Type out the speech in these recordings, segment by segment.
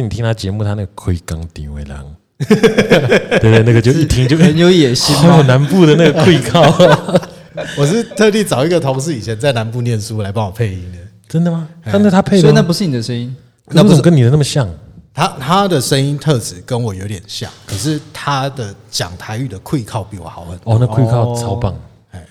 你听他节目，他那个盔钢顶为狼，对 对，那个就一听就很有野心好有。南部的那个盔靠，我是特地找一个同事以前在南部念书来帮我配音的。真的吗？但是他配的，所以那不是你的声音，那不是跟你的那么像？他他的声音特质跟我有点像，可是他的讲台语的会靠比我好很多。哦，那盔靠超棒。哎，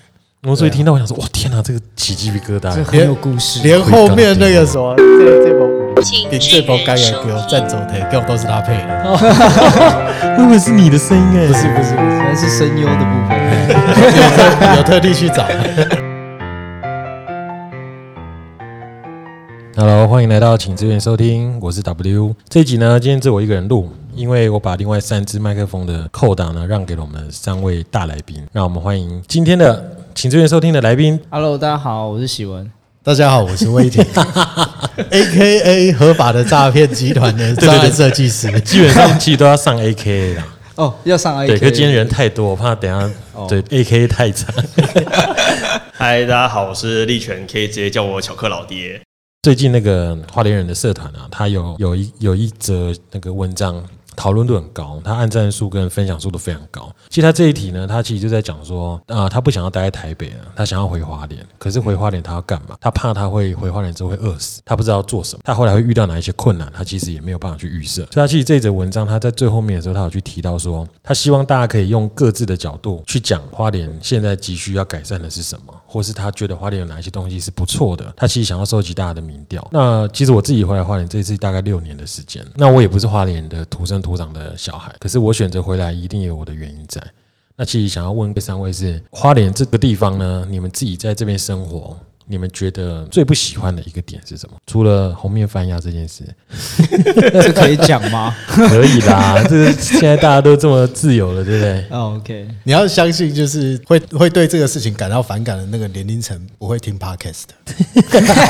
我所以听到我想说，哇，天哪，这个起鸡皮疙瘩这。很有故事。连后面那个什么这这波请连这波干也给我站走台，给我都是他配的。会不会是你的声音哎，不是不是不是，那是声优的部分。有 特有特地去找。Hello，欢迎来到请支援收听，我是 W。这一集呢，今天只我一个人录，因为我把另外三支麦克风的扣档呢让给了我们三位大来宾，让我们欢迎今天的请支援收听的来宾。Hello，大家好，我是喜文。大家好，我是威霆，A K A 合法的诈骗集团的专案设计师。基本上其实都要上 AKA 啦，哦，要上 A K。对，可是今天人太多，我怕等一下对 AKA 太长。嗨，大家好，我是力全，可以直接叫我巧克老爹。最近那个花莲人的社团啊，他有有一有一则那个文章讨论度很高，他按赞数跟分享数都非常高。其实他这一题呢，他其实就在讲说啊、他不想要待在台北了，他想要回花莲。可是回花莲他要干嘛？他怕他会回花莲之后会饿死，他不知道做什么，他后来会遇到哪一些困难，他其实也没有办法去预设。所以他其实这一则文章他在最后面的时候，他有去提到说，他希望大家可以用各自的角度去讲花莲现在急需要改善的是什么。或是他觉得花莲有哪一些东西是不错的，他其实想要收集大家的民调。那其实我自己回来花莲这一次大概六年的时间，那我也不是花莲的土生土长的小孩，可是我选择回来一定有我的原因在。那其实想要问这三位是花莲这个地方呢，你们自己在这边生活，你们觉得最不喜欢的一个点是什么？除了红面翻鸭这件事，这可以讲吗？可以啦，这是现在大家都这么自由了，对不对？哦，OK，你要相信，就是会会对这个事情感到反感的那个年龄层，不会听 podcast 的。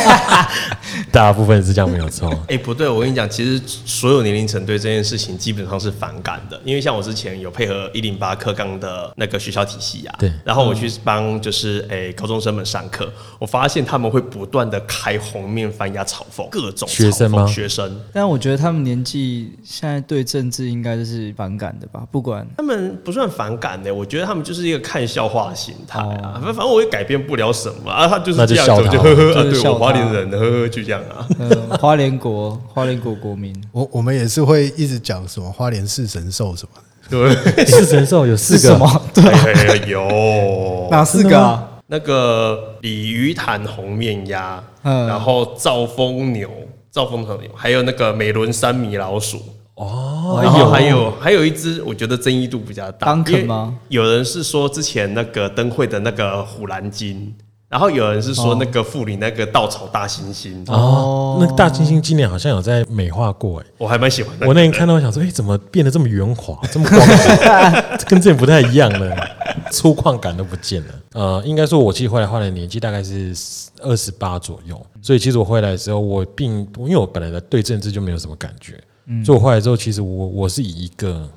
大部分是这样没有错。哎、不对，我跟你讲，其实所有年龄层对这件事情基本上是反感的，因为像我之前有配合一零八课纲的那个学校体系啊，对然后我去帮就是哎、高中生们上课，我发现他们会不断的开红面翻鸭嘲讽各种学生吗？嘲讽学生，但我觉得他们年纪现在对政治应该就是反感的吧，不管。他们不算反感的，我觉得他们就是一个看笑话的心态啊，反、反正我也改变不了什么啊，他就是这样子，我就呵呵啊，对就是花莲人，呵呵，就这样啊。呃花莲国花莲国国民。我我们也是会一直讲什么花莲四神兽什么的。对，四神兽有四个。是什么？对，哎有。哪四个啊？那个鲤鱼潭红面鸭，嗯然后兆丰牛、兆丰牛，还有那个美伦山米老鼠。哦然后还有还有一只，我觉得争议度比较大。为吗有人是说之前那个灯会的那个虎蓝金，然后有人是说那个富里那个稻草大猩猩。哦，那个大猩猩今年好像有在美化过哎。我还蛮喜欢的。我那天看到，我想说，哎、怎么变得这么圆滑，这么光滑，跟之前不太一样了，粗犷感都不见了。呃，应该说，我其实回来花莲年纪大概是二十八左右，所以其实我回来的时候，我并因为我本来的对政治就没有什么感觉，嗯。所以我回来之后，其实我我是以一个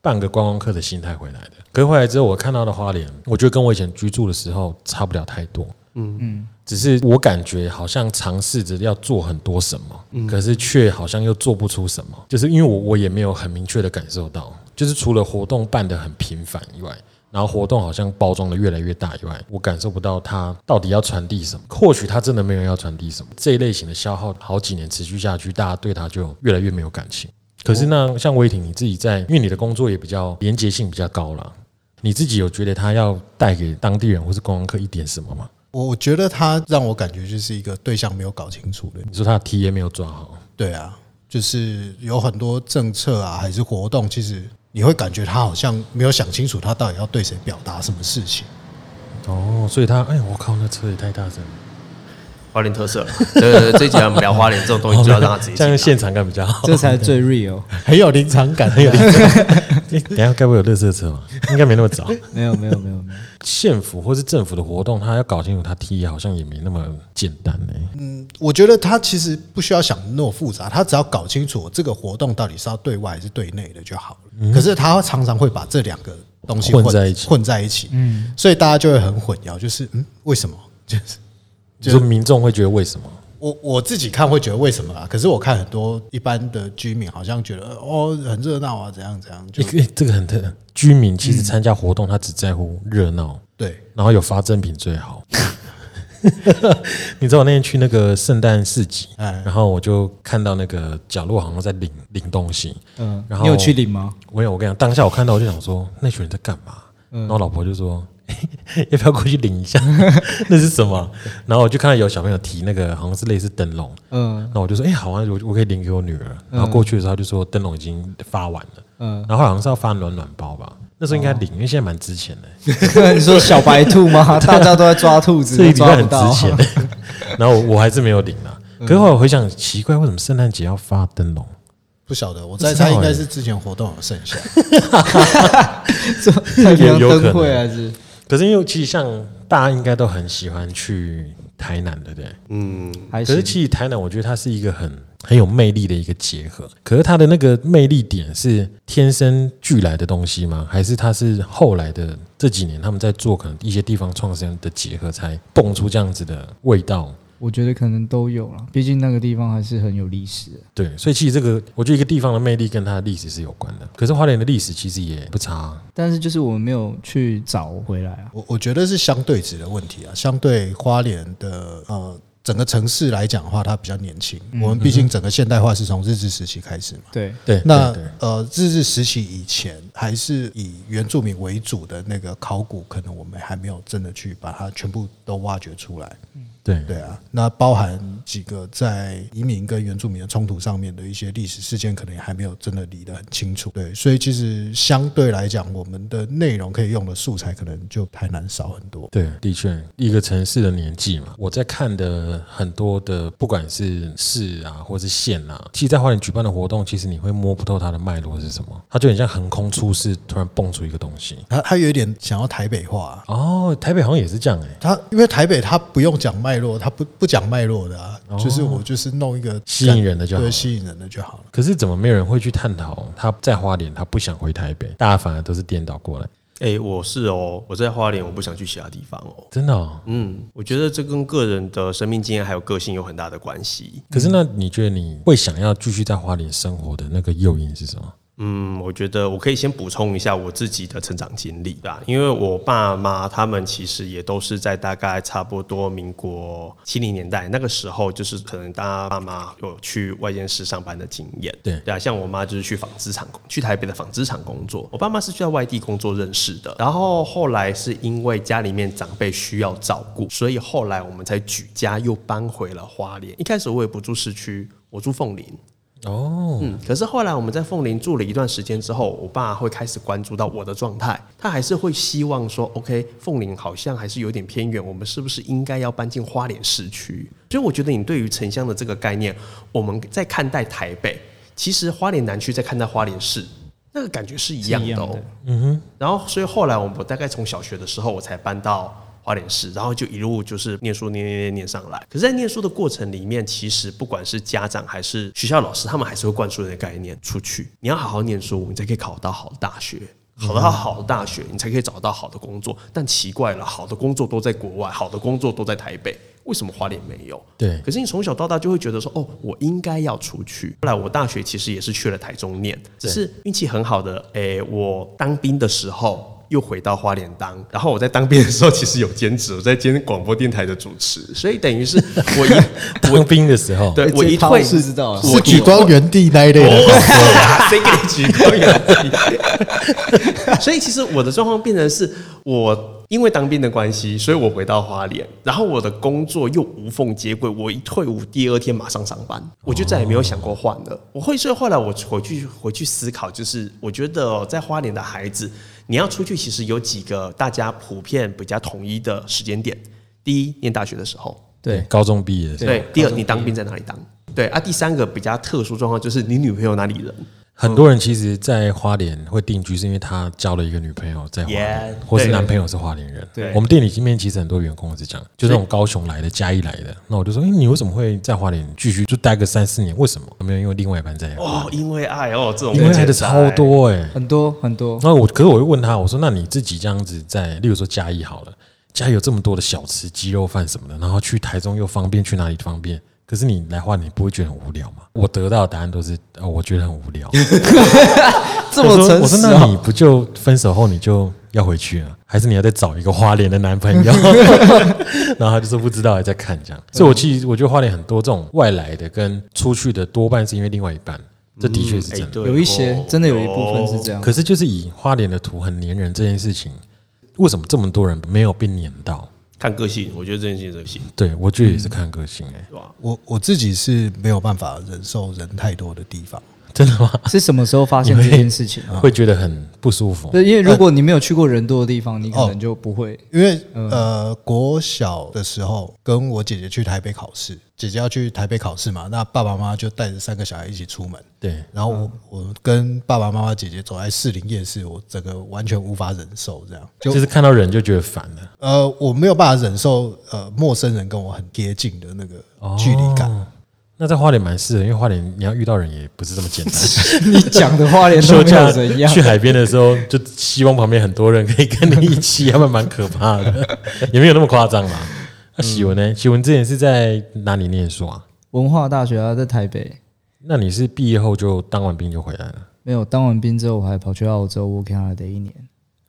半个观光客的心态回来的。可是回来之后，我看到的花莲，我觉得跟我以前居住的时候差不了太多。嗯。嗯。只是我感觉好像尝试着要做很多什么，可是却好像又做不出什么，就是因为我我也没有很明确的感受到，就是除了活动办得很频繁以外，然后活动好像包装的越来越大以外，我感受不到它到底要传递什么。或许它真的没有要传递什么，这一类型的消耗好几年持续下去，大家对它就越来越没有感情。可是那像威霆你自己在，因为你的工作也比较连结性比较高啦，你自己有觉得它要带给当地人或是观光客一点什么吗？我我觉得他让我感觉就是一个对象没有搞清楚的。你说他的 T 也没有抓好，对啊，就是有很多政策啊，还是活动，其实你会感觉他好像没有想清楚，他到底要对谁表达什么事情。哦，所以他，哎，我靠，那车也太大声了，花莲特色，这一集我们聊花莲这种东西，就要让他直接进来。这样现场感比较好。这才最 real。很有临场感，很有 临场感。哎等一下该不会有乐色车吗？应该没那么早。没有没有没有没有，县府或是政府的活动，他要搞清楚他 T 好像也没那么简单呢。我觉得他其实不需要想那么复杂，他只要搞清楚这个活动到底是要对外还是对内的就好了。可是他常常会把这两个东西混在一起混在一起，嗯，所以大家就会很混淆，就是嗯，为什么？就是就是民众会觉得为什么？我我自己看会觉得为什么啊？可是我看很多一般的居民好像觉得哦很热闹啊，怎样怎样，就诶诶这个很特，居民其实参加活动，他只在乎热闹，对然后有发赠品最好。你知道我那天去那个圣诞市集，哎然后我就看到那个角落好像在领领东西，嗯，然后你有去领吗？我有，我跟你讲，当下我看到我就想说，那群人在干嘛？然后老婆就说，要不要过去领一下？那是什么？然后我就看到有小朋友提那个好像是类似灯笼，嗯那我就说，哎、好啊，我我可以领给我女儿。然后过去的时候，他就说灯笼已经发完了，嗯，然后好像是要发暖暖包吧。那时候应该领，因为现在蛮值钱的，你说小白兔吗？大家都在抓兔子，这一礼拜很值钱的。然后我我还是没有领啊。可是后来我回想，奇怪，为什么圣诞节要发灯笼？不晓得，我在猜应该是之前活动有剩下。太平洋有有可能灯会还是可是因为其实像大家应该都很喜欢去台南，对不对？嗯，还可是其实台南，我觉得它是一个很很有魅力的一个结合。可是它的那个魅力点是天生俱来的东西吗？还是它是后来的这几年他们在做可能一些地方创生的结合，才蹦出这样子的味道？我觉得可能都有了，毕竟那个地方还是很有历史的。对，所以其实这个我觉得一个地方的魅力跟它的历史是有关的。可是花莲的历史其实也不差啊、但是就是我们没有去找回来啊。我我觉得是相对值的问题啊，相对花莲的呃整个城市来讲的话，它比较年轻。我们毕竟整个现代化是从日治时期开始嘛。对，对，那呃，日治时期以前还是以原住民为主的那个考古，可能我们还没有真的去把它全部都挖掘出来。对对啊，那包含几个在移民跟原住民的冲突上面的一些历史事件，可能也还没有真的理得很清楚。对，所以其实相对来讲，我们的内容可以用的素材可能就台南少很多。对，的确，一个城市的年纪嘛，我在看的很多的，不管是市啊，或是县啊，其实，在花莲举办的活动，其实你会摸不透它的脉络是什么，它就很像横空出世，突然蹦出一个东西。它它有一点想要台北化、哦，台北好像也是这样哎、它因为台北它不用讲脉络，他不不讲脉络的啊，就是我就是弄一个哦吸引人的就好对，吸引人的就好了。可是怎么没有人会去探讨他在花莲，他不想回台北，大家反而都是颠倒过来，哎、我是哦，我在花莲，我不想去其他地方哦。真的、哦。嗯，我觉得这跟个人的生命经验还有个性有很大的关系。可是那你觉得你会想要继续在花莲生活的那个诱因是什么？嗯，我觉得我可以先补充一下我自己的成长经历吧，因为我爸妈他们其实也都是在大概差不多民国七零年代那个时候，就是可能大家爸妈有去外县市上班的经验。对对啊，像我妈就是去纺织厂，去台北的纺织厂工作。我爸妈是去在外地工作认识的，然后后来是因为家里面长辈需要照顾，所以后来我们才举家又搬回了花莲。一开始我也不住市区，我住凤林。哦，嗯，可是后来我们在凤林住了一段时间之后，我爸会开始关注到我的状态，他还是会希望说，OK，凤林好像还是有点偏远，我们是不是应该要搬进花莲市区？所以我觉得你对于城乡的这个概念，我们在看待台北，其实花莲南区在看待花莲市，那个感觉是一样的哦。嗯哼，然后，所以后来我们大概从小学的时候，我才搬到花莲市，然后就一路就是念书念念念念上来。可是，在念书的过程里面，其实不管是家长还是学校老师，他们还是会灌输的概念：出去，你要好好念书，你才可以考到好的大学。考到好的大学，你才可以找到好的工作。但奇怪了，好的工作都在国外，好的工作都在台北，为什么花莲没有？对，可是你从小到大就会觉得说，哦，我应该要出去。后来我大学其实也是去了台中念，只是运气很好的，诶，我当兵的时候。又回到花莲当，然后我在当兵的时候其实有兼职，我在兼广播电台的主持，所以等于是我一 当兵的时候，对我一退我是知道了是举光原地那一类的。谁给你举光原地？所以其实我的状况变成是我因为当兵的关系，所以我回到花莲，然后我的工作又无缝接轨。我一退伍第二天马上上班，我就再也没有想过换了。我会所以后来我回去回去思考，就是我觉得哦在花莲的孩子，你要出去，其实有几个大家普遍比较统一的时间点。第一，念大学的时候。对，高中毕业的时候，对，第二，你当兵在哪里当？对啊，第三个比较特殊状况就是你女朋友哪里人？很多人其实，在花莲会定居，是因为他交了一个女朋友在花莲 Yeah，或是男朋友是花莲人。对我们店里今天其实很多员工是这样，就那种高雄来的、嘉义来的。那我就说，哎，你为什么会在花莲继续就待个三四年？为什么？没有，因为另外一半在，哦，因为爱哦，这种因为来的超多哎。很多很多。那我，可是我会问他，我说，那你自己这样子在，例如说嘉义好了，嘉义有这么多的小吃、鸡肉饭什么的，然后去台中又方便，去哪里方便？可是你来花莲，你不会觉得很无聊吗？我得到的答案都是，呃，我觉得很无聊。这么我说我说那你不就分手后你就要回去了，还是你要再找一个花莲的男朋友？然后他就说不知道，还在看这样。所以我其实我觉得花莲很多这种外来的跟出去的，多半是因为另外一半，这的确是真的。有一些哦真的有一部分是这样。可是就是以花莲的土很粘人这件事情，为什么这么多人没有被粘到？看个性，我觉得这件事情个性，对我觉得也是看个性哎、对吧？我我自己是没有办法忍受人太多的地方。真的吗？是什么时候发现这件事情？会觉得很不舒服。对，因为如果你没有去过人多的地方，你可能就不会。因为嗯呃，国小的时候跟我姐姐去台北考试，姐姐要去台北考试嘛，那爸爸妈妈就带着三个小孩一起出门，对，然后我我跟爸爸妈妈、姐姐走在士林夜市，我整个完全无法忍受这样，就就是看到人就觉得烦了。呃我没有办法忍受呃陌生人跟我很贴近的那个距离感。哦那在花莲蛮适合，因为花莲你要遇到人也不是这么简单。你讲的花莲都没有人样去。海边的时候，就希望旁边很多人可以跟你一起，要不然蛮可怕的，也没有那么夸张啦。那喜文呢？喜文之前是在哪里念书啊？文化大学啊，在台北。那你是毕业后就当完兵就回来了？没有当完兵之后，我还跑去澳洲 working holiday 一年。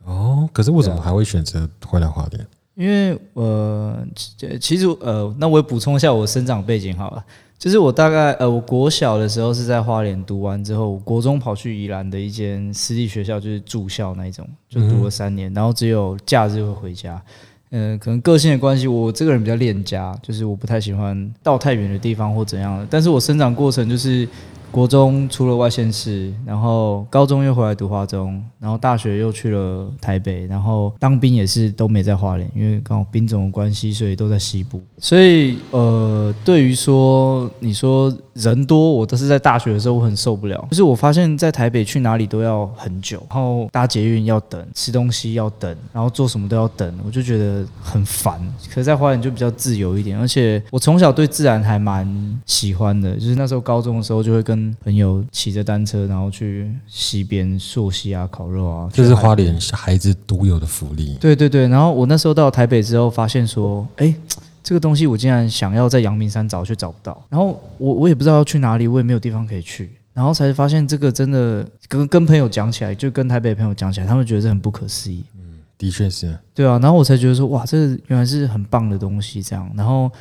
哦，可是为什么还会选择回来花莲？因为呃，其其实呃，那我也补充一下我生长背景好了。就是我大概呃，我国小的时候是在花莲读完之后，我国中跑去宜兰的一间私立学校，就是住校那一种，就读了三年，然后只有假日会回家。嗯、可能个性的关系，我这个人比较恋家，就是我不太喜欢到太远的地方或怎样的。但是我生长过程就是国中出了外县市，然后高中又回来读华中，然后大学又去了台北，然后当兵也是都没在花莲，因为刚好兵种的关系，所以都在西部。所以呃，对于说你说人多，我都是在大学的时候我很受不了，就是我发现在台北去哪里都要很久，然后搭捷运要等，吃东西要等，然后做什么都要等，我就觉得很烦。可是，在花莲就比较自由一点，而且我从小对自然还蛮喜欢的，就是那时候高中的时候就会跟朋友骑着单车，然后去溪边溯溪啊、烤肉啊，这是花莲孩子独有的福利。对对对，然后我那时候到台北之后，发现说，哎，这个东西我竟然想要在阳明山找，却找不到。然后我我也不知道要去哪里，我也没有地方可以去。然后才发现这个真的跟跟朋友讲起来，就跟台北朋友讲起来，他们觉得这很不可思议。嗯的确是，对啊，然后我才觉得说，哇，这个原来是很棒的东西，这样。然后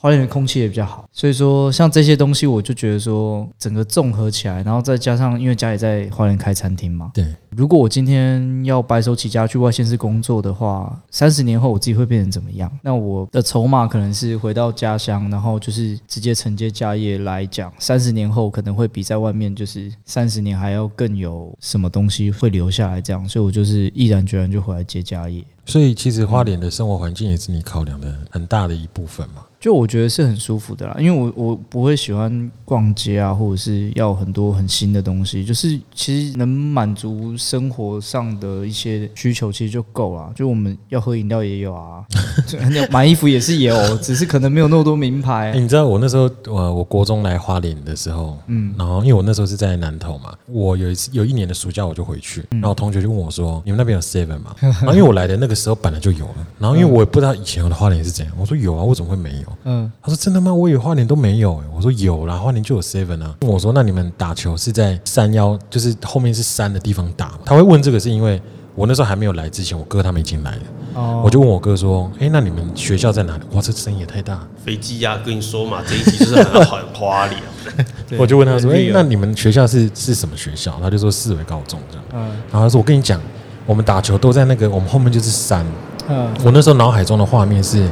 花莲的空气也比较好，所以说像这些东西，我就觉得说，整个综合起来，然后再加上因为家里在花莲开餐厅嘛，对，如果我今天要白手起家去外县市工作的话，三十年后我自己会变成怎么样？那我的筹码可能是回到家乡，然后就是直接承接家业来讲，三十年后可能会比在外面就是三十年还要更有什么东西会留下来，这样，所以我就是毅然决然就回来接家业。所以其实花莲的生活环境也是你考量的很大的一部分嘛。就我觉得是很舒服的啦，因为我我不会喜欢逛街啊，或者是要很多很新的东西，就是其实能满足生活上的一些需求，其实就够了。就我们要喝饮料也有啊，买衣服也是有，只是可能没有那么多名牌欸。你知道我那时候，呃，我国中来花莲的时候，嗯，然后因为我那时候是在南投嘛，我有一次有一年的暑假我就回去，然后同学就问我说：“你们那边有 Seven 吗？” 然后因为我来的那个时候本来就有了，然后因为我也不知道以前我的花莲是怎样，我说有啊，我怎么会没有？嗯，他说真的吗？我以为花莲都没有、欸，我说有啦，花莲就有 Seven 啊。问我说那你们打球是在山腰，就是后面是山的地方打吗？他会问这个是因为我那时候还没有来之前，我哥他们已经来了，哦，我就问我哥说：“哎、那你们学校在哪里？”哇，这声音也太大。飞机呀、跟你说嘛，这一集就是很很花脸。我就问他说：“哎、那你们学校是是什么学校？”他就说四维高中这样。嗯然后他说：“我跟你讲，我们打球都在那个，我们后面就是山。嗯，我那时候脑海中的画面是，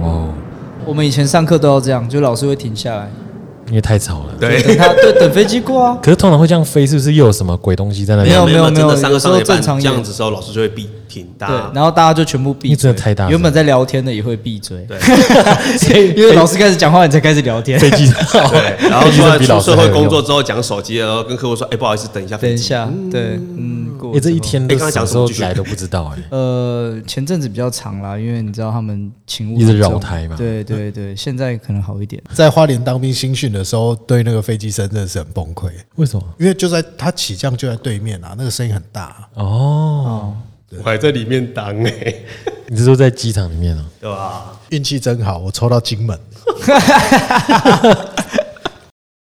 哦，我们以前上课都要这样，就老师会停下来，因为太吵了。对，等他对等飞机过啊。可是通常会这样飞，是不是又有什么鬼东西在那里？没有没有没有上课上一半有时候正常演这样子的时候，老师就会闭停大对，。然后大家就全部闭真的太大原本在聊天的也会闭嘴，对 因为老师开始讲话，你才开始聊天。飞机吵，对，然后出来上比老师出社会工作之后讲手机，然后跟客户说：“哎，不好意思，等一下。等一下，对，嗯，过哎、这一天什么时候讲什么来都不知道哎、呃，前阵子比较长啦，因为你知道他们勤务一直绕台嘛对对对，现在可能好一点。在花莲当兵新训的时候，对那个飞机声真的是很崩溃，为什么？因为就在它起降就在对面啊，那个声音很大、哦，哦，我还在里面当哎，你是说在机场里面啊？对吧？运气真好，我抽到金门。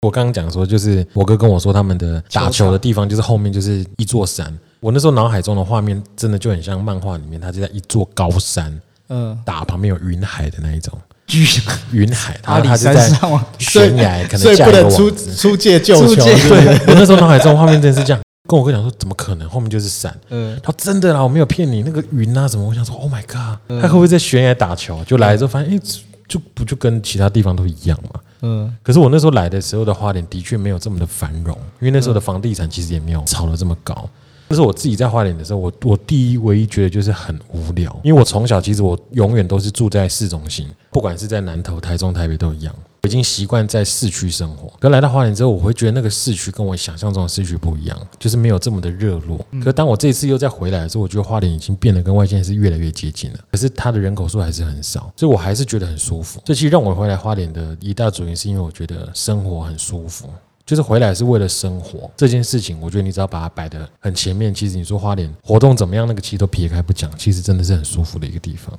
我刚刚讲说，就是我哥跟我说，他们的打球的地方就是后面就是一座山。我那时候脑海中的画面，真的就很像漫画里面，他就在一座高山嗯，打，旁边有云海的那一种巨云海，阿里他是在山上吗？悬崖，可所以能架一个不能出。出界救球。对 我那时候脑海中画面真的是这样，跟我哥讲说，怎么可能？后面就是山。嗯，他说真的啦，我没有骗你，那个云啊什么，我想说，Oh my god，他会不会在悬崖打球？就来了之后发现，哎、就不就跟其他地方都一样嘛。嗯，可是我那时候来的时候的花莲的确没有这么的繁荣，因为那时候的房地产其实也没有炒得这么高。就是我自己在花莲的时候，我我第一唯一觉得就是很无聊，因为我从小其实我永远都是住在市中心，不管是在南投、台中、台北都一样，已经习惯在市区生活。可来到花莲之后，我会觉得那个市区跟我想象中的市区不一样，就是没有这么的热络。可当我这一次又再回来的时候，我觉得花莲已经变得跟外县是越来越接近了，可是它的人口数还是很少，所以我还是觉得很舒服。这其实让我回来花莲的一大主因，是因为我觉得生活很舒服。就是回来是为了生活这件事情，我觉得你只要把它摆得很前面，其实你说花莲活动怎么样，那个其实都撇开不讲，其实真的是很舒服的一个地方。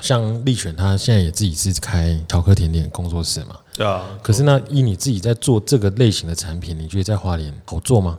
像立选他现在也自己是开巧克甜点工作室嘛，对啊，可是那以你自己在做这个类型的产品，你觉得在花莲好做吗？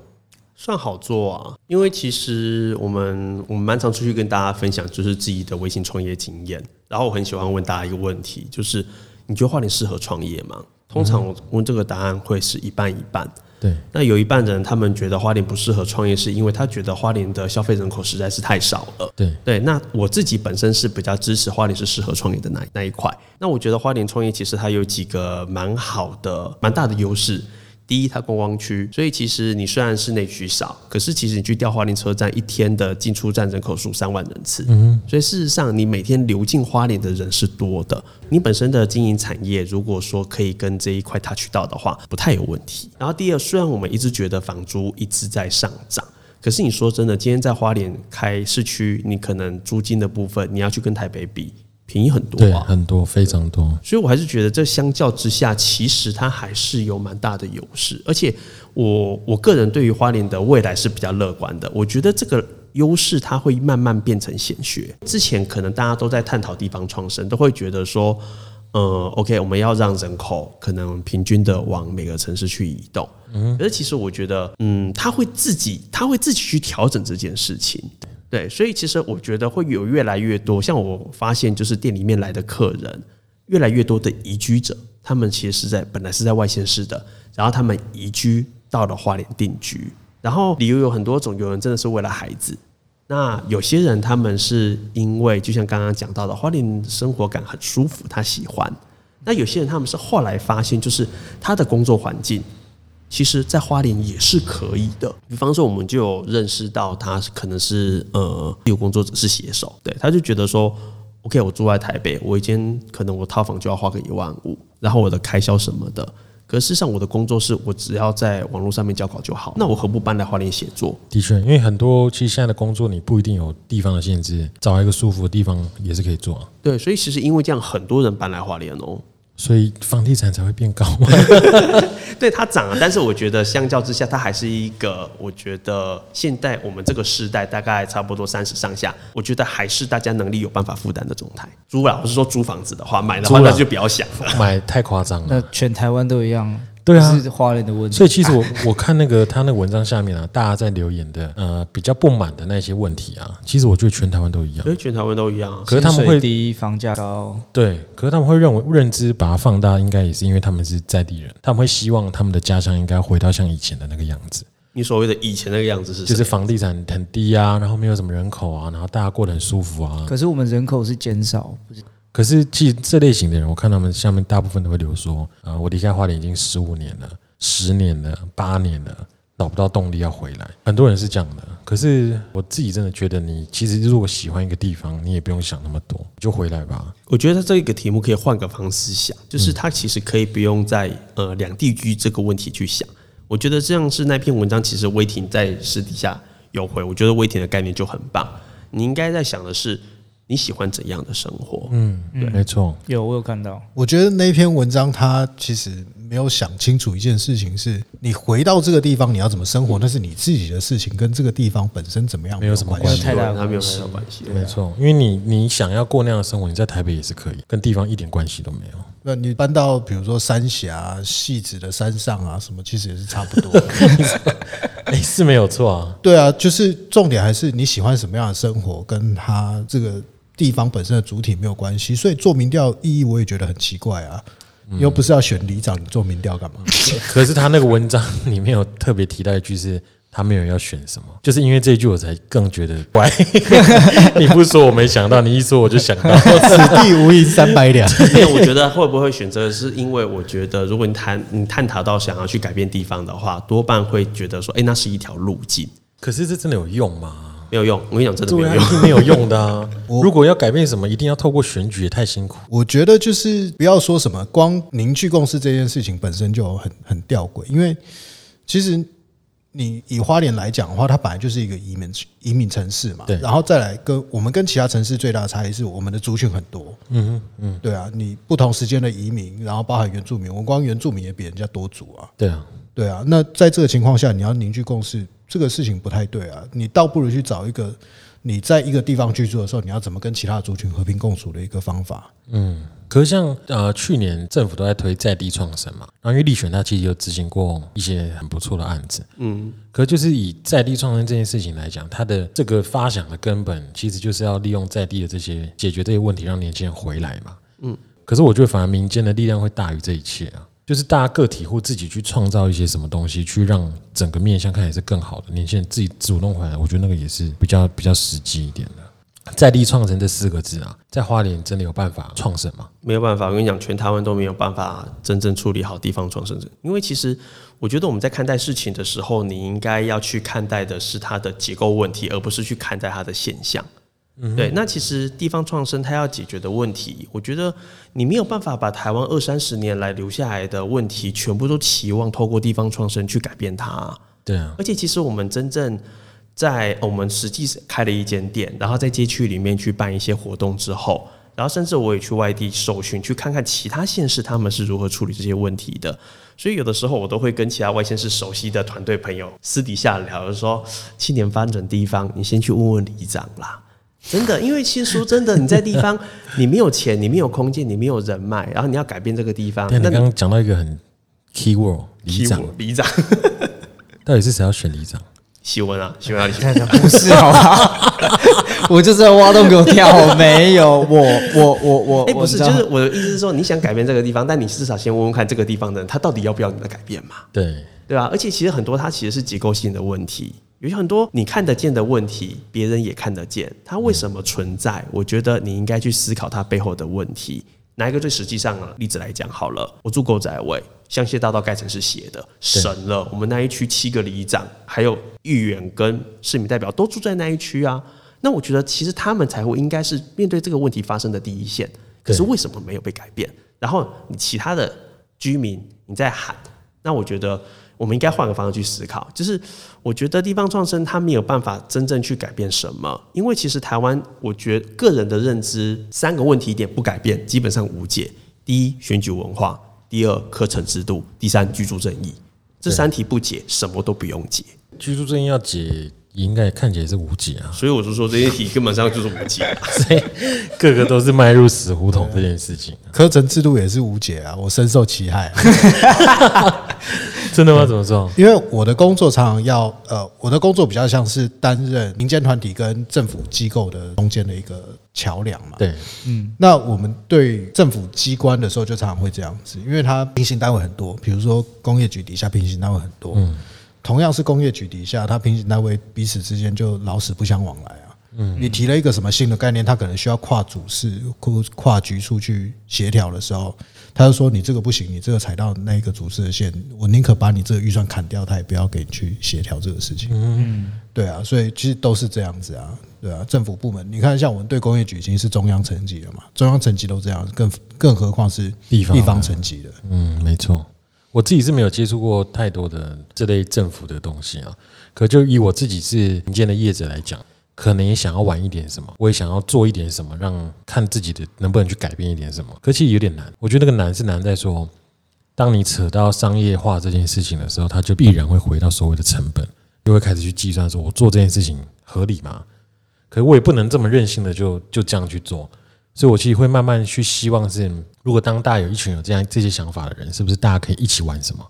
算好做啊，因为其实我们我们蛮常出去跟大家分享，就是自己的微型创业经验。然后我很喜欢问大家一个问题，就是你觉得花莲适合创业吗？通常我问这个答案会是一半一半。对，那有一半人他们觉得花莲不适合创业，是因为他觉得花莲的消费人口实在是太少了。对，对，那我自己本身是比较支持花莲是适合创业的那那一块。那我觉得花莲创业其实它有几个蛮好的、蛮大的优势。第一，它观光区，所以其实你虽然是内区少，可是其实你去调花莲车站一天的进出站人口数三万人次，嗯，所以事实上你每天流进花莲的人是多的。你本身的经营产业，如果说可以跟这一块 touch 到的话，不太有问题。然后第二，虽然我们一直觉得房租一直在上涨。可是你说真的，今天在花莲开市区，你可能租金的部分，你要去跟台北比，便宜很多对，啊。很多，非常多。所以我还是觉得这相较之下，其实它还是有蛮大的优势。而且我我个人对于花莲的未来是比较乐观的。我觉得这个优势它会慢慢变成显学。之前可能大家都在探讨地方创生，都会觉得说，呃，OK，我们要让人口可能平均的往每个城市去移动。嗯，可是其实我觉得，嗯，他会自己，他会自己去调整这件事情。对，所以其实我觉得会有越来越多，像我发现就是店里面来的客人，越来越多的移居者，他们其实是在本来是在外县市的，然后他们移居到了花莲定居，然后理由有很多种，有人真的是为了孩子，那有些人他们是因为就像刚刚讲到的，花莲生活感很舒服，他喜欢。那有些人他们是后来发现，就是他的工作环境，其实在花莲也是可以的。比方说，我们就有认识到他可能是呃，自由工作者是写手，对，他就觉得说，OK，我住在台北，我一间可能我套房就要花个一万五，然后我的开销什么的。可是事实上，我的工作是我只要在网络上面交稿就好，那我何不搬来花莲写作？的确，因为很多其实现在的工作你不一定有地方的限制，找一个舒服的地方也是可以做啊。对，所以其实因为这样，很多人搬来花莲哦。所以房地产才会变高嘛。对它涨了，但是我觉得相较之下，它还是一个，我觉得现在我们这个时代大概差不多三十上下，我觉得还是大家能力有办法负担的状态。租啦，我是说租房子的话，买的话那就不要想了。买太夸张了那。全台湾都一样，对啊是花莲的问题。所以其实我 我看那个他那个文章下面啊，大家在留言的呃比较不满的那些问题啊，其实我觉得全台湾都一样因。为全台湾都一样啊。可是他们会低，房价高，对，可是他们会认为认知把它放大，应该也是因为他们是在地人，他们会希望他们的家乡应该回到像以前的那个样子，你所谓的以前那个样子是？就是房地产很低啊，然后没有什么人口啊，然后大家过得很舒服啊。可是我们人口是减少，不是可是其实这类型的人，我看他们下面大部分都会留说，呃，我离开花莲已经十五年了、十年了、八年了，找不到动力要回来。很多人是这样的，可是我自己真的觉得，你其实如果喜欢一个地方，你也不用想那么多，就回来吧。我觉得这个题目可以换个方式想，就是它其实可以不用在呃两地居这个问题去想。我觉得这样是那篇文章，其实威霆在私底下有回，我觉得威霆的概念就很棒。你应该在想的是，你喜欢怎样的生活？嗯，没错，有我有看到，我觉得那篇文章他其实没有想清楚一件事情是，你回到这个地方你要怎么生活，那是你自己的事情，跟这个地方本身怎么样没有什么关系。太大的它没有关系太大关系。没错，因为你你想要过那样的生活，你在台北也是可以，跟地方一点关系都没有。那你搬到比如说三峡、戏子的山上啊，什么其实也是差不多。哎，是没有错啊。对啊，就是重点还是你喜欢什么样的生活，跟他这个地方本身的主体没有关系。所以做民调意义我也觉得很奇怪啊，你又不是要选里长，你做民调干嘛？可是他那个文章里面有特别提到一句是。他没有要选什么，就是因为这一句我才更觉得怪。你不说我没想到，你一说我就想到。此地无银三百两。因为我觉得会不会选择，是因为我觉得，如果你谈你探讨到想要去改变地方的话，多半会觉得说，哎、那是一条路径，可是这真的有用吗？没有用。我跟你讲，真的没有用一。定没有用的啊！如果要改变什么，一定要透过选举，也太辛苦。我觉得就是不要说什么，光凝聚共识这件事情本身就很很吊诡，因为其实你以花莲来讲的话，它本来就是一个移民移民城市嘛，对然后再来跟我们跟其他城市最大的差异是我们的族群很多，嗯哼嗯，对啊，你不同时间的移民，然后包含原住民，我们光原住民也比人家多族啊，对啊，对啊，那在这个情况下，你要凝聚共识，这个事情不太对啊。你倒不如去找一个你在一个地方居住的时候，你要怎么跟其他的族群和平共处的一个方法。嗯可是像呃，去年政府都在推在地创生嘛，然后因为立选他其实有执行过一些很不错的案子，嗯，可是就是以在地创生这件事情来讲，它的这个发想的根本其实就是要利用在地的这些解决这些问题，让年轻人回来嘛，嗯，可是我觉得反而民间的力量会大于这一切啊，就是大家个体户自己去创造一些什么东西，去让整个面向看起来是更好的，年轻人自己主动回来，我觉得那个也是比较比较实际一点的。在地创生这四个字啊，在花莲真的有办法创生吗？没有办法，我跟你讲，全台湾都没有办法真正处理好地方创生者，因为其实我觉得我们在看待事情的时候，你应该要去看待的是它的结构问题，而不是去看待它的现象。对，那其实地方创生它要解决的问题，我觉得你没有办法把台湾二三十年来留下来的问题，全部都期望透过地方创生去改变它。对啊，而且其实我们真正在我们实际开了一间店，然后在街区里面去办一些活动之后，然后甚至我也去外地受训，去看看其他县市他们是如何处理这些问题的。所以有的时候我都会跟其他外县市熟悉的团队朋友私底下聊，就说青年发展地方，你先去问问里长啦。真的，因为其实说真的，你在地方，你没有钱，你没有空间，你没有人脉，然后你要改变这个地方，但你那刚刚讲到一个很 key word，里长里长，到底是谁要选里长？喜文啊，喜文啊，你看看不是好吧？我就是要挖洞给我跳，没有我我我我，哎、不是，就是我的意思是说，你想改变这个地方，但你至少先问问看这个地方的人，他到底要不要你的改变嘛？对，对吧、而且其实很多它其实是结构性的问题，有很多你看得见的问题，别人也看得见，它为什么存在？我觉得你应该去思考它背后的问题。拿一个最实际上的例子来讲好了，我住狗仔位，香榭大道盖成是斜的，省了我们那一区七个里长，还有议员跟市民代表都住在那一区啊。那我觉得其实他们才会应该是面对这个问题发生的第一线，可是为什么没有被改变？然后你其他的居民你在喊，那我觉得我们应该换个方式去思考，就是我觉得地方创生它没有办法真正去改变什么，因为其实台湾，我觉得个人的认知三个问题点不改变，基本上无解。第一，选举文化；第二，课程制度；第三，居住正义。这三题不解，什么都不用解。居住正义要解，应该看起来是无解啊，所以我就说这些题根本上就是无解。所以个个都是迈入死胡同这件事情，课程制度也是无解啊，我深受其害、真的吗？怎么说？因为我的工作常常要呃，我的工作比较像是担任民间团体跟政府机构的中间的一个桥梁嘛。对，嗯那我们对政府机关的时候，就常常会这样子，因为它平行单位很多，比如说工业局底下平行单位很多，同样是工业局底下，它平行单位彼此之间就老死不相往来啊。嗯，你提了一个什么新的概念，它可能需要跨组室、跨跨局处去协调的时候，他就说你这个不行，你这个踩到那一个组织的线，我宁可把你这个预算砍掉，他也不要给你去协调这个事情。嗯，对啊，所以其实都是这样子啊，对啊，政府部门，你看像我们对工业局已经是中央层级了嘛，中央层级都这样，更更何况是地方地方层级的。嗯，没错。我自己是没有接触过太多的这类政府的东西啊，可就以我自己是民间的业者来讲，可能也想要玩一点什么，我也想要做一点什么，让看自己的能不能去改变一点什么。可其实有点难，我觉得那个难是难在说，当你扯到商业化这件事情的时候，它就必然会回到所谓的成本，就会开始去计算说我做这件事情合理吗？可是我也不能这么任性的就就这样去做，所以我其实会慢慢去希望是，如果当大家有一群有这样这些想法的人，是不是大家可以一起玩什么？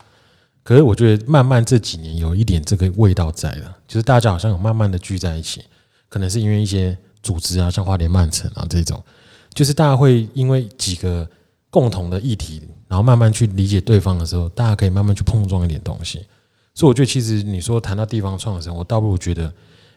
可是我觉得慢慢这几年有一点这个味道在了，就是大家好像有慢慢的聚在一起，可能是因为一些组织啊，像花莲曼城啊这种，就是大家会因为几个共同的议题，然后慢慢去理解对方的时候，大家可以慢慢去碰撞一点东西。所以我觉得，其实你说谈到地方创生，我倒不如觉得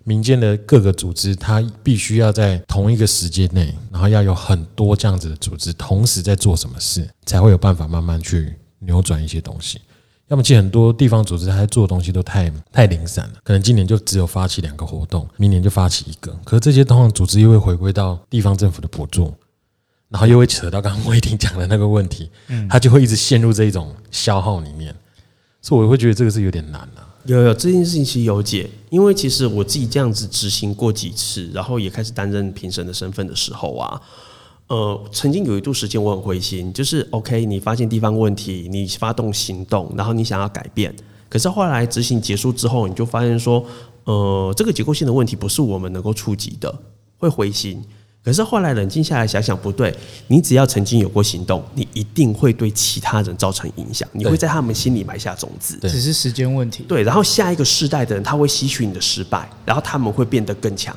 民间的各个组织，它必须要在同一个时间内，然后要有很多这样子的组织同时在做什么事，才会有办法慢慢去扭转一些东西。要么其实很多地方组织它在做的东西都太太零散了，可能今年就只有发起两个活动，明年就发起一个，可是这些通常组织又会回归到地方政府的补助，然后又会扯到刚刚魏婷讲的那个问题，他就会一直陷入这一种消耗里面，所以我会觉得这个是有点难啊。有有这件事情其实有解，因为其实我自己这样子执行过几次，然后也开始担任评审的身份的时候啊，呃，曾经有一度时间我很灰心，就是 OK，你发现地方问题，你发动行动，然后你想要改变，可是后来执行结束之后，你就发现说，呃，这个结构性的问题不是我们能够触及的，会灰心。可是后来冷静下来想想，不对，你只要曾经有过行动，你一定会对其他人造成影响，你会在他们心里埋下种子。只是时间问题。对，然后下一个世代的人，他会吸取你的失败，然后他们会变得更强。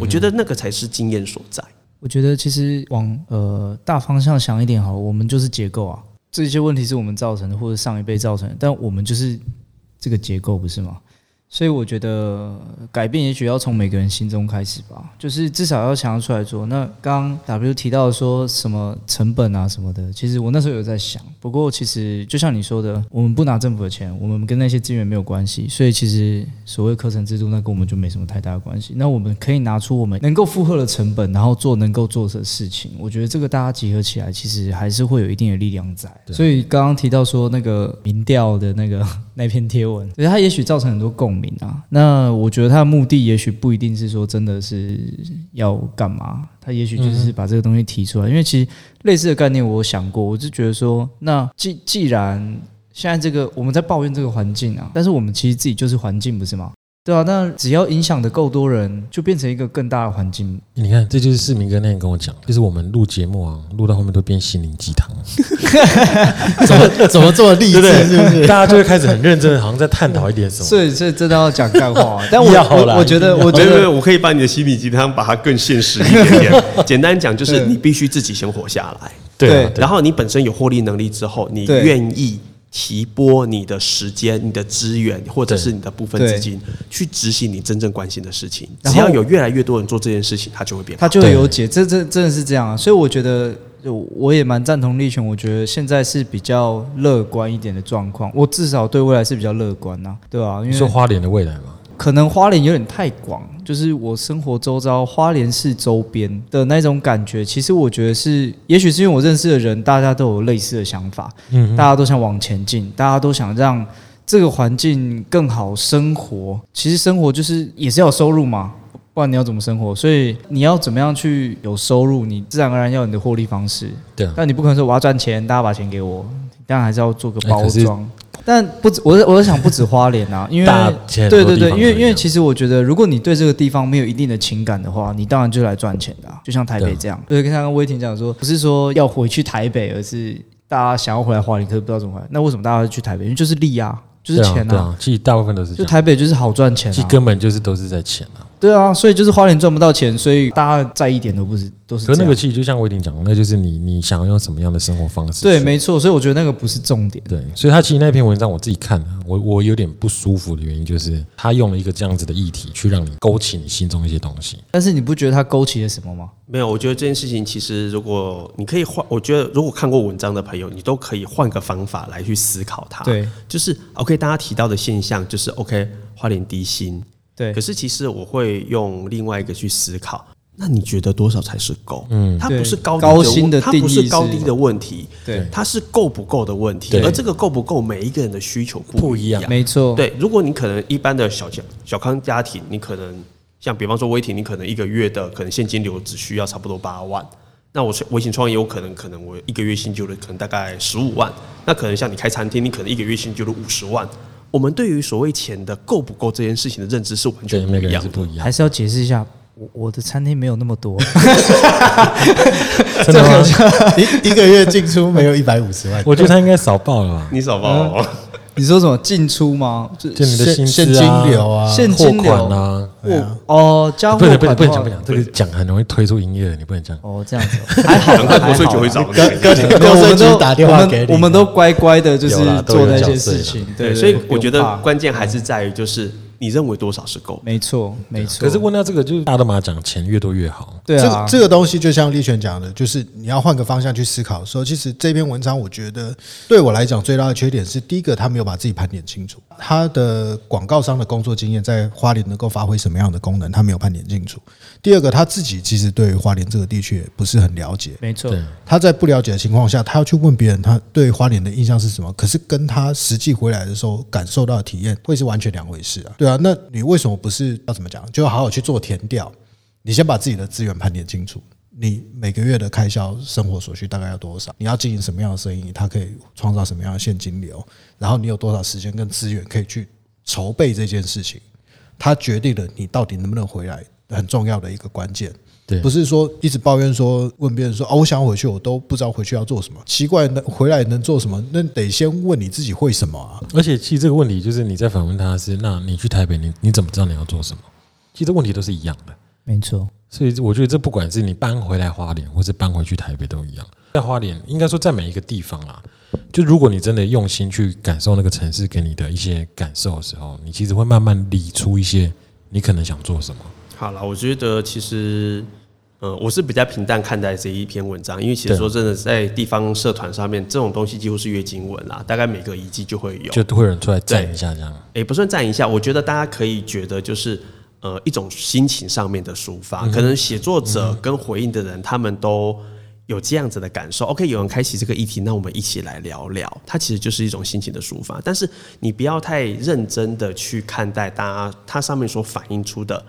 我觉得那个才是经验所在。我觉得其实往呃大方向想一点好了，我们就是结构啊，这些问题是我们造成的，或者上一辈造成的，但我们就是这个结构，不是吗？所以我觉得改变也许要从每个人心中开始吧，就是至少要想要出来做。那刚刚 W 提到说什么成本啊什么的，其实我那时候有在想，不过其实就像你说的，我们不拿政府的钱，我们跟那些资源没有关系，所以其实所谓课程制度那跟我们就没什么太大的关系。那我们可以拿出我们能够负荷的成本，然后做能够做的事情。我觉得这个大家集合起来，其实还是会有一定的力量在。所以刚刚提到说那个民调的那个那篇贴文，所以它也许造成很多共鸣啊。那我觉得它的目的也许不一定是说真的是要干嘛，它也许就是把这个东西提出来。因为其实类似的概念我想过，我就觉得说，那既既然现在这个我们在抱怨这个环境啊，但是我们其实自己就是环境，不是吗？对啊，那只要影响的够多人，就变成一个更大的环境。你看，这就是市民哥那天跟我讲，就是我们录节目啊，录到后面都变心灵鸡汤，怎么怎么这么励志？是不是？大家就会开始很认真的，好像在探讨一点什么。所以，所以真的要讲干话。但我要我我觉得，我觉得我可以把你的心灵鸡汤把它更现实一点点。简单讲，就是你必须自己先活下来，对啊，对然后你本身有获利能力之后，你对愿意提拨你的时间、你的资源，或者是你的部分资金，去执行你真正关心的事情。只要有越来越多人做这件事情，它就会变好。他就会有解，这这真的是这样啊。所以我觉得，就我也蛮赞同立权。我觉得现在是比较乐观一点的状况，我至少对未来是比较乐观呐、对吧、因为说花莲的未来嘛，可能花莲有点太广，就是我生活周遭花莲市周边的那种感觉，其实我觉得是，也许是因为我认识的人，大家都有类似的想法，嗯，大家都想往前进，大家都想让这个环境更好生活。其实生活就是也是要有收入嘛，不然你要怎么生活？所以你要怎么样去有收入，你自然而然要你的获利方式。对啊，但你不可能说我要赚钱，大家把钱给我，当然还是要做个包装。但不止，我在我在想不止花莲啊，因为对对对，因为因为其实我觉得，如果你对这个地方没有一定的情感的话，你当然就来赚钱的啊、就像台北这样。对，跟刚刚威霆讲说，不是说要回去台北，而是大家想要回来花莲，可是不知道怎么回来。那为什么大家会去台北？因为就是利啊，就是钱啊。对啊，其实大部分都是这就，台北就是好赚钱啊，其实根本就是都是在钱啊。对啊，所以就是花莲赚不到钱，所以大家在意点都不是都是。可是那个其实就像我已经讲的，那就是你你想要用什么样的生活方式去？对，没错，所以我觉得那个不是重点。对，所以他其实那篇文章我自己看了，我我有点不舒服的原因就是他用了一个这样子的议题去让你勾起你心中一些东西。但是你不觉得他勾起了什么吗？没有，我觉得这件事情其实，如果你可以换，我觉得如果看过文章的朋友，你都可以换个方法来去思考它。，对就是 OK，大家提到的现象就是 OK，花莲低薪，对可是其实我会用另外一个去思考，那你觉得多少才是够？嗯，它不是高低高薪的它不定义是是高低的问题，对它是够不够的问题。而这个够不够，每一个人的需求不一样。没错，对，如果你可能一般的小家小康家庭，你可能像比方说威霆，你可能一个月的可能现金流只需要差不多八万，那我微型创业我可能可能我一个月薪就了可能大概十五万，那可能像你开餐厅，你可能一个月薪就了五十万。我们对于所谓钱的够不够这件事情的认知是完全不一样的。是不一样还。是要解释一下，我我的餐厅没有那么多，真的吗？一一个月进出没有一百五十万，我觉得他应该少报了吧？你少报哦，你说什么进出吗？就就你的薪现资啊、金流啊，现金货流款啊，我哦，加货不能不能不能讲不能讲，这个讲很容易推出营业的，你不能讲。哦，这样子还好，很快国税局会找哥你。哥，没有我国税们都局打电话给你，我们我们都乖乖的，就是有啦都有做那些缴税啦事情。对，对，所以我觉得关键还是在于就是你认为多少是够。没错没错。可是问到这个，就是大家都嘛讲钱越多越好。对啊个，这个东西就像立权讲的，就是你要换个方向去思考。说其实这篇文章，我觉得对我来讲最大的缺点是，第一个他没有把自己盘点清楚，他的广告商的工作经验在花莲能够发挥什么样的功能，他没有盘点清楚。第二个，他自己其实对于花莲这个地区也不是很了解。没错，他在不了解的情况下，他要去问别人，他对花莲的印象是什么？可是跟他实际回来的时候感受到的体验会是完全两回事啊。对啊，那你为什么不是要怎么讲？就好好去做填调，你先把自己的资源盘点清楚。你每个月的开销、生活所需大概要多少？你要经营什么样的生意？它可以创造什么样的现金流？然后你有多少时间跟资源可以去筹备这件事情？它决定了你到底能不能回来很重要的一个关键。对不是说一直抱怨说问别人说啊，我想回去，我都不知道回去要做什么。奇怪，能回来能做什么？那得先问你自己会什么啊？而且其实这个问题就是你在反问他是，那你去台北，你你怎么知道你要做什么？其实问题都是一样的。没错，所以我觉得这不管是你搬回来花莲，或是搬回去台北都一样。在花莲，应该说在每一个地方啊，就如果你真的用心去感受那个城市给你的一些感受的时候，你其实会慢慢理出一些你可能想做什么。好了，我觉得其实，呃，我是比较平淡看待这一篇文章，因为其实对说真的，在地方社团上面，这种东西几乎是月经文啦，大概每个一季就会有。就会有人出来站一下这样。也不算站一下，我觉得大家可以觉得就是呃一种心情上面的抒发，可能写作者跟回应的人他们都有这样子的感受。OK，有人开启这个议题，那我们一起来聊聊，它其实就是一种心情的抒发。但是你不要太认真的去看待大家它上面所反映出的。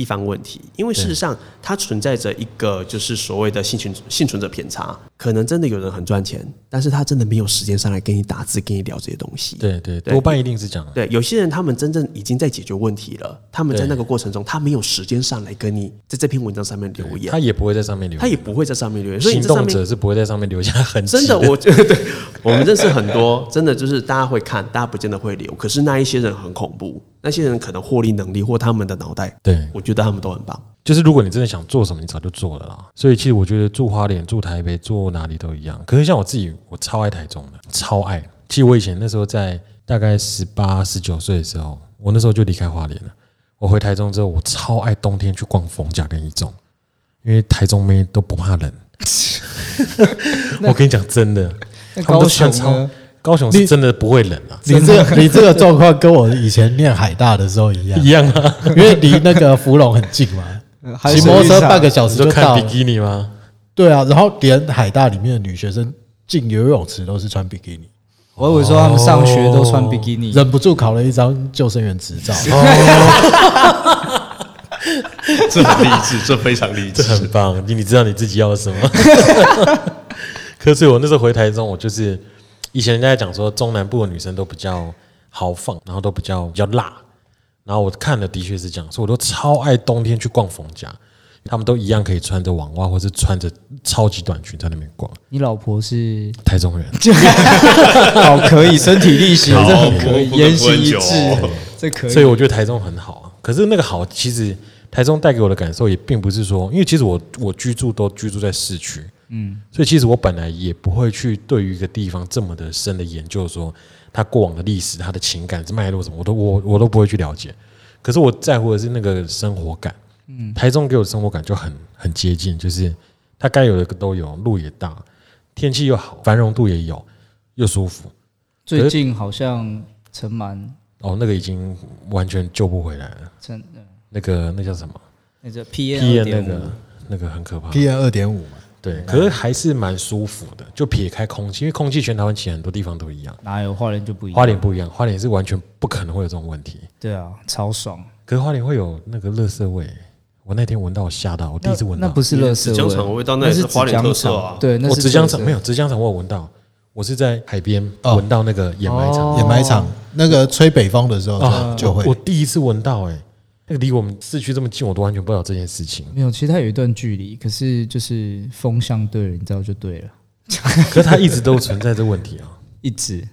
地方问题，因为事实上它存在着一个就是所谓的幸存幸存者偏差，可能真的有人很赚钱，但是他真的没有时间上来跟你打字、跟你聊这些东西。对对，对。多半一定是这样的。对，有些人他们真正已经在解决问题了，他们在那个过程中，他没有时间上来跟你在这篇文章上面留言，他也不会在上面留言，他也不会在上面留言，所以行动者是不会在上面留下痕迹真的，我觉得对，我们认识很多，真的就是大家会看，大家不见得会留，可是那一些人很恐怖，那些人可能获利能力或他们的脑袋，对，我觉得他们都很棒。就是如果你真的想做什么，你早就做了啦。所以其实我觉得住花莲、住台北、住哪里都一样。可是像我自己，我超爱台中的，超爱。其实我以前那时候在大概十八、十九岁的时候，我那时候就离开花莲了。我回台中之后，我超爱冬天去逛逢甲跟一中，因为台中妹都不怕冷。我跟你讲真的，他们都穿超呢？高雄是真的不会冷啊，你这个你这个状况跟我以前念海大的时候一样一，样啊。因为离那个芙蓉很近嘛，还骑摩托车半个小时就到。看比基尼吗？对啊，然后连海大里面的女学生进游泳池都是穿比基尼，我以为说他们上学都穿比基尼，忍不住考了一张救生员执照。这很励志，这非常励志这很棒，你你知道你自己要什么。可是我那时候回台中，我就是以前人家在讲说中南部的女生都比较豪放，然后都比较比较辣，然后我看了的确是这样，所以我都超爱冬天去逛逢甲，他们都一样可以穿着网袜或是穿着超级短裙在那边逛。你老婆是台中人，好可以，身体力行，这很可以，言行一致，这可以。所以我觉得台中很好啊。可是那个好，其实台中带给我的感受也并不是说，因为其实我我居住都居住在市区，嗯，所以其实我本来也不会去对于一个地方这么的深的研究，说它过往的历史、它的情感是脉络什么，我都我我都不会去了解。可是我在乎的是那个生活感，嗯，台中给我的生活感就很很接近，就是它该有的都有，路也大，天气又好，繁荣度也有，又舒服。最近好像尘螨哦，那个已经完全救不回来了。陈呃那个那叫什么那个 P P N N 二点五那个，那个很可怕。P N 二点五嘛，对，可是还是蛮舒服的。就撇开空气，因为空气全台湾其实很多地方都一样，哪有花莲就不一样？花莲不一样，花莲是完全不可能会有这种问题。对啊，超爽。可是花莲会有那个垃圾味，我那天闻到，我吓到，我第一次闻到。那不是垃圾纸浆厂的味，味道那是是花莲特色啊对，那我是纸浆厂没有，纸浆厂我有闻到，我是在海边哦闻到那个掩埋场，哦掩埋场那个吹北风的时候啊，就会我第一次闻到，哎，那个离我们市区这么近，我都完全不知道这件事情。没有，其实它有一段距离，可是就是风向对了，你知道就对了，可是它一直都存在这问题啊，一直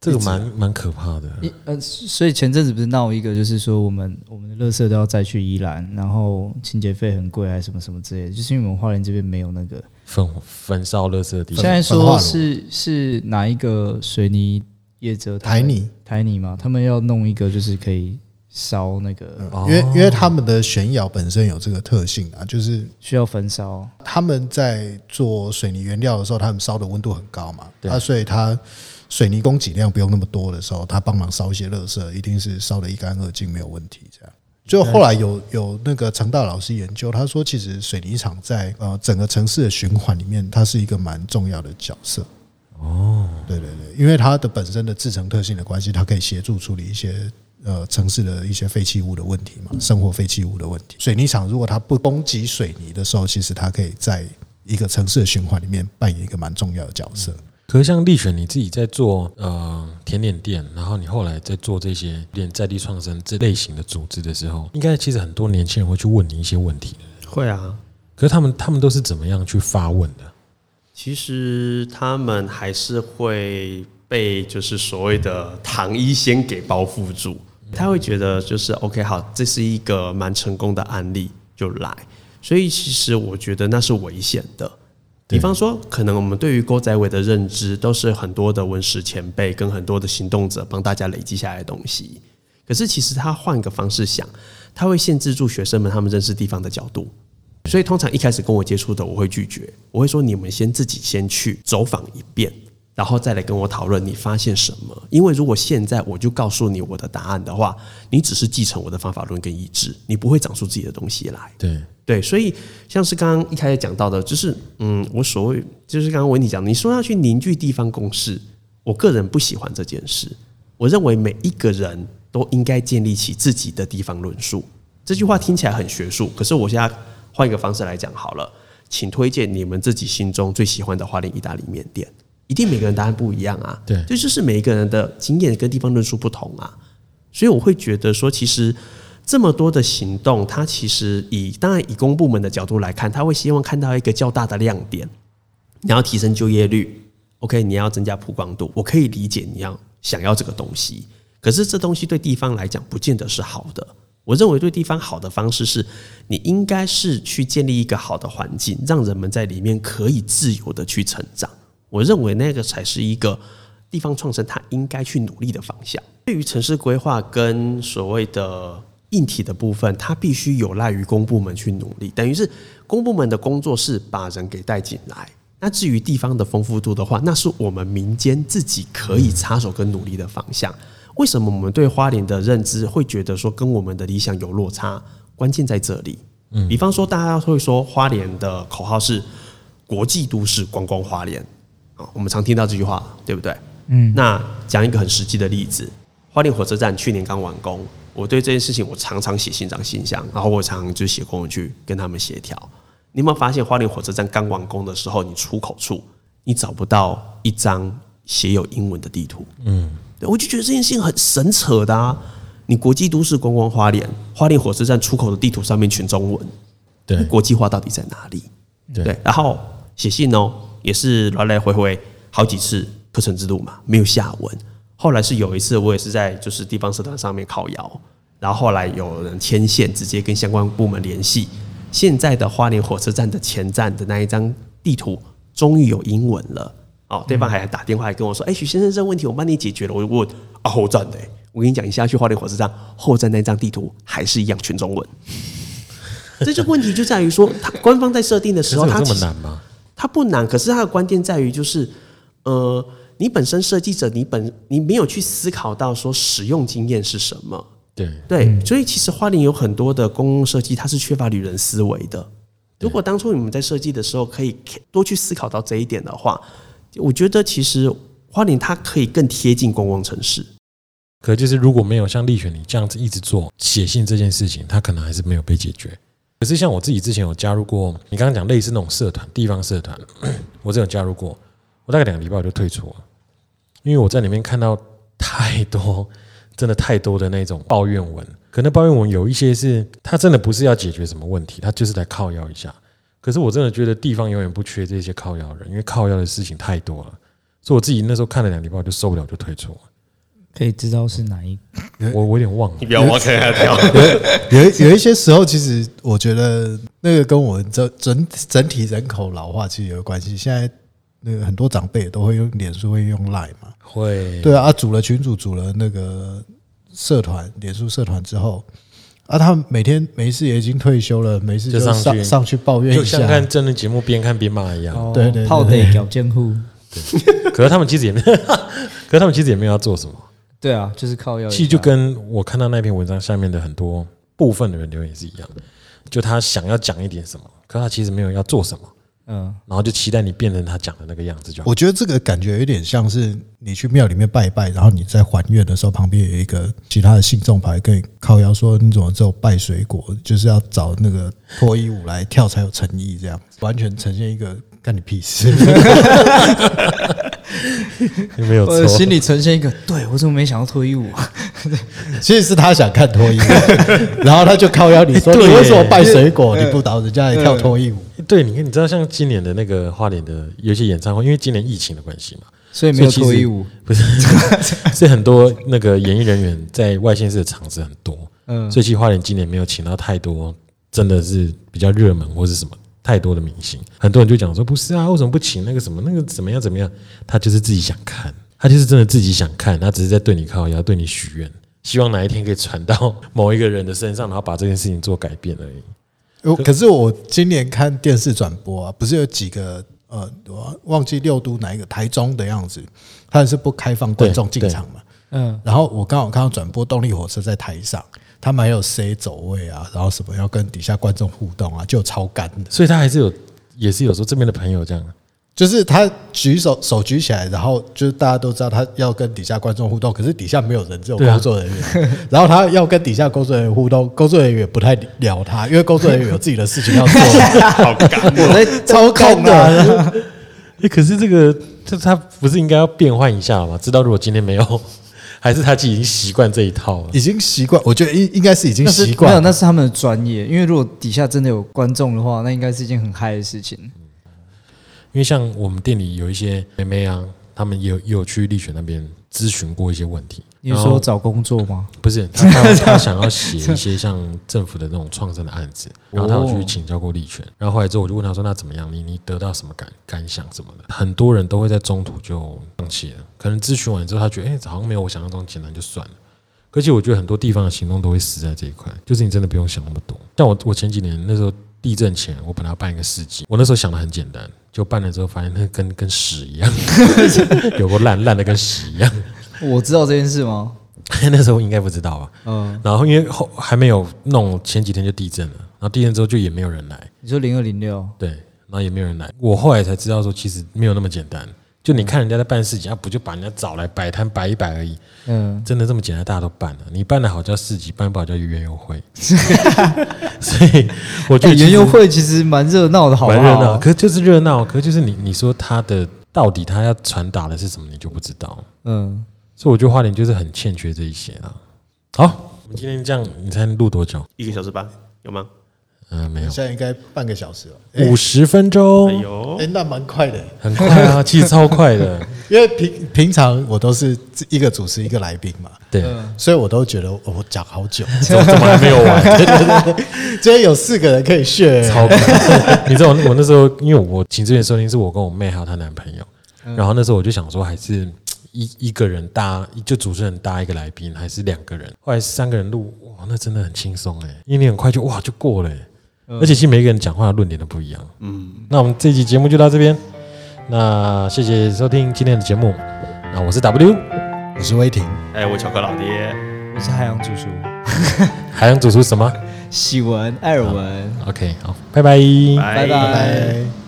这个蛮蛮可怕的。一呃，所以前阵子不是闹一个，就是说我们我们的垃圾都要再去宜兰，然后清洁费很贵，还是什么什么之类的，就是因为我们花莲这边没有那个。焚焚烧垃圾的地方，现在说是是哪一个水泥业者？台泥台泥嘛，他们要弄一个就是可以烧那个，哦因为因为他们的悬窑本身有这个特性啊，就是需要焚烧。他们在做水泥原料的时候，他们烧的温度很高嘛，对啊，所以它水泥供给量不用那么多的时候，他帮忙烧一些垃圾，一定是烧的一干二净，没有问题。这样，就后来有有那个成大老师研究，他说其实水泥厂在呃整个城市的循环里面，它是一个蛮重要的角色。哦，对对对，因为它的本身的制成特性的关系，它可以协助处理一些呃城市的一些废弃物的问题嘛，生活废弃物的问题。水泥厂如果它不供给水泥的时候，其实它可以在一个城市的循环里面扮演一个蛮重要的角色。可是像立选你自己在做呃甜点店，然后你后来在做这些连在地创生这类型的组织的时候，应该其实很多年轻人会去问你一些问题。会啊。可是他们他们都是怎么样去发问的？其实他们还是会被就是所谓的糖衣先给包覆住，他会觉得就是 OK 好，这是一个蛮成功的案例就来，所以其实我觉得那是危险的。比方说，可能我们对于郭仔伟的认知都是很多的文史前辈跟很多的行动者帮大家累积下来的东西，可是其实他换个方式想，他会限制住学生们他们认识地方的角度。所以通常一开始跟我接触的，我会拒绝，我会说你们先自己先去走访一遍，然后再来跟我讨论你发现什么。因为如果现在我就告诉你我的答案的话，你只是继承我的方法论跟意志，你不会长出自己的东西来。对，对，所以像是刚刚一开始讲到的，就是嗯，我所谓就是刚刚维尼讲，你说要去凝聚地方共识，我个人不喜欢这件事。我认为每一个人都应该建立起自己的地方论述。这句话听起来很学术，可是我现在换一个方式来讲好了，请推荐你们自己心中最喜欢的花莲意大利面店。一定每个人答案不一样啊，对这就是每一个人的经验跟地方论述不同啊。所以我会觉得说，其实这么多的行动，它其实以当然以公部门的角度来看，他会希望看到一个较大的亮点。你要提升就业率，OK，你要增加曝光度，我可以理解你要想要这个东西，可是这东西对地方来讲，不见得是好的。我认为对地方好的方式是，你应该是去建立一个好的环境，让人们在里面可以自由的去成长。我认为那个才是一个地方创生它应该去努力的方向。对于城市规划跟所谓的硬体的部分，它必须有赖于公部门去努力，等于是公部门的工作是把人给带进来。那至于地方的丰富度的话，那是我们民间自己可以插手跟努力的方向。为什么我们对花莲的认知会觉得说跟我们的理想有落差？关键在这里。嗯，比方说大家会说花莲的口号是国际都市观光花莲啊，我们常听到这句话，对不对？嗯，那讲一个很实际的例子，花莲火车站去年刚完工，我对这件事情我常常写信长信箱，然后我常常就写公文去跟他们协调。你有没有发现花莲火车站刚完工的时候，你出口处你找不到一张写有英文的地图？嗯，对，我就觉得这件事情很神扯的啊！你国际都市观光花莲，花莲火车站出口的地图上面全中文，对国际化到底在哪里？对对，然后写信哦，也是来来回回好几次课程制度嘛，没有下文。后来是有一次，我也是在就是地方社团上面靠谣，然后后来有人牵线，直接跟相关部门联系。现在的花莲火车站的前站的那一张地图终于有英文了。哦，对方还打电话来跟我说：“哎、许先生，这个问题我帮你解决了。”我就问啊，后站的、欸，我跟你讲，你下去花莲火车站后站那张地图还是一样全中文。这就问题就在于说，他官方在设定的时候，他其实么难吗？它不难，可是它的关键在于就是，呃，你本身设计者，你本你没有去思考到说使用经验是什么。对，对，所以其实花莲有很多的公共设计，它是缺乏旅人思维的。如果当初你们在设计的时候可以多去思考到这一点的话，我觉得其实花莲它可以更贴近公共城市。可就是如果没有像立选你这样子一直做写信这件事情，它可能还是没有被解决。可是像我自己之前有加入过，你刚刚讲类似那种社团、地方社团，我真有加入过，我大概两个礼拜我就退出了，因为我在里面看到太多，真的太多的那种抱怨文。可能抱怨文有一些是他真的不是要解决什么问题，他就是来靠腰一下。可是我真的觉得地方永远不缺这些靠腰人，因为靠腰的事情太多了，所以我自己那时候看了两礼拜我就受不了，就退出了。可以知道是哪一我我有点忘了你，不要挖坑他跳。有一 有一些时候，其实我觉得那个跟我们整整整体人口老化其实有关系。现在那个很多长辈也都会用脸书，会用 Line 嘛。会对啊，啊组了群组，组了那个社团，脸书社团之后，啊，他们每天没事也已经退休了，没事就上去上上去抱怨一下就像。看真人节目边看边骂一样。哦对对对泡得搞监护，可是他们其实也没，可是他们其实也没有要做什么。对啊，就是靠要。其实就跟我看到那篇文章下面的很多部分的人留言是一样的，就他想要讲一点什么，可他其实没有要做什么，嗯，然后就期待你变成他讲的那个样子就好。我觉得这个感觉有点像是你去庙里面拜一拜，然后你在还愿的时候，旁边有一个其他的信众牌跟你靠腰说你怎么只有拜水果，就是要找那个脱衣舞来跳才有诚意，这样完全呈现一个干你屁事。没有错，我心里呈现一个，对我怎么没想到脱衣舞？啊？其实是他想看脱衣舞，然后他就靠腰你说你对为什么拜水果，你不导人家来跳脱衣舞？对，你看，你知道像今年的那个花莲的有一些演唱会，因为今年疫情的关系嘛，所以没有脱衣舞。不是，是很多那个演艺人员在外县市的场子很多，嗯，所以其实花莲今年没有请到太多，真的是比较热门或是什么太多的明星。很多人就讲说，不是啊，为什么不请那个什么那个怎么样怎么样？他就是自己想看，他就是真的自己想看，他只是在对你靠腰，对你许愿，希望哪一天可以传到某一个人的身上，然后把这件事情做改变而已。我可是我今年看电视转播啊，不是有几个呃，我忘记六都哪一个台中的样子，他是不开放观众进场嘛。嗯，然后我刚好看到转播动力火车在台上，他们还有 C 走位啊，然后什么要跟底下观众互动啊，就超干的。所以他还是有，也是有时候这边的朋友这样。就是他举手手举起来，然后就是大家都知道他要跟底下观众互动，可是底下没有人，只有工作人员。然后他要跟底下工作人员互动，工作人员也不太聊他，因为工作人员有自己的事情要做，好干，我在超干的。哎，可是这个，这他不是应该要变换一下吗？知道如果今天没有，还是他自己已经习惯这一套了。已经习惯，我觉得应应该是已经习惯没有。那是他们的专业。因为如果底下真的有观众的话，那应该是一件很嗨的事情。因为像我们店里有一些妹妹啊，他们也有也有去立雪那边咨询过一些问题。你说找工作吗？不是他他他想要写一些像政府的那种创生的案子，然后他有去请教过立权，然后后来之后我就问他说：“那怎么样？你你得到什么感感想什么的？”很多人都会在中途就放弃了，可能咨询完之后他觉得哎、好像没有我想象中简单，就算了。而且我觉得很多地方的行动都会死在这一块，就是你真的不用想那么多。像我我前几年那时候地震前，我本来要办一个市集，我那时候想的很简单，就办了之后发现那跟跟屎一样，有个烂烂的跟屎一样。我知道这件事吗？那时候应该不知道吧？嗯，然后因为后还没有弄，前几天就地震了，然后地震之后就也没有人来，你说零二零六，对，然后也没有人来。我后来才知道说，其实没有那么简单。就你看人家在办事情，啊，不就把人家找来摆摊摆一摆而已，嗯，真的这么简单，大家都办了。你办的好叫市集，办不好叫园游会。所以我觉哎，得园游会其实蛮热闹的，好不蛮热闹，可是就是热闹，可是就是你你说他的到底他要传达的是什么，你就不知道。嗯，所以我觉得花莲就是很欠缺这一些啊。好，我们今天这样，你猜录多久？一个小时半有吗？嗯、没有，现在应该半个小时了，哎五十分钟。哎，呦。哎，，那蛮快的，很快啊，其实超快的。因为平平常我都是一个主持一个来宾嘛，对，所以我都觉得哦我讲好久，怎么怎么还没有完？今天有四个人可以 share，超快！你知道我我那时候，因为我请这边收听是我跟我妹还有她男朋友，然后那时候我就想说，还是一一个人搭，就主持人搭一个来宾，还是两个人？后来三个人录，哇，那真的很轻松哎，因为你很快就哇就过了欸，而且其实每一个人讲话的论点都不一样。嗯，那我们这期节目就到这边，那谢谢收听今天的节目，那我是 W 我是威霆，哎，我巧克老爹。我是海洋主厨，海洋主厨什么喜文、艾尔文。？OK，好，拜拜。拜拜拜拜。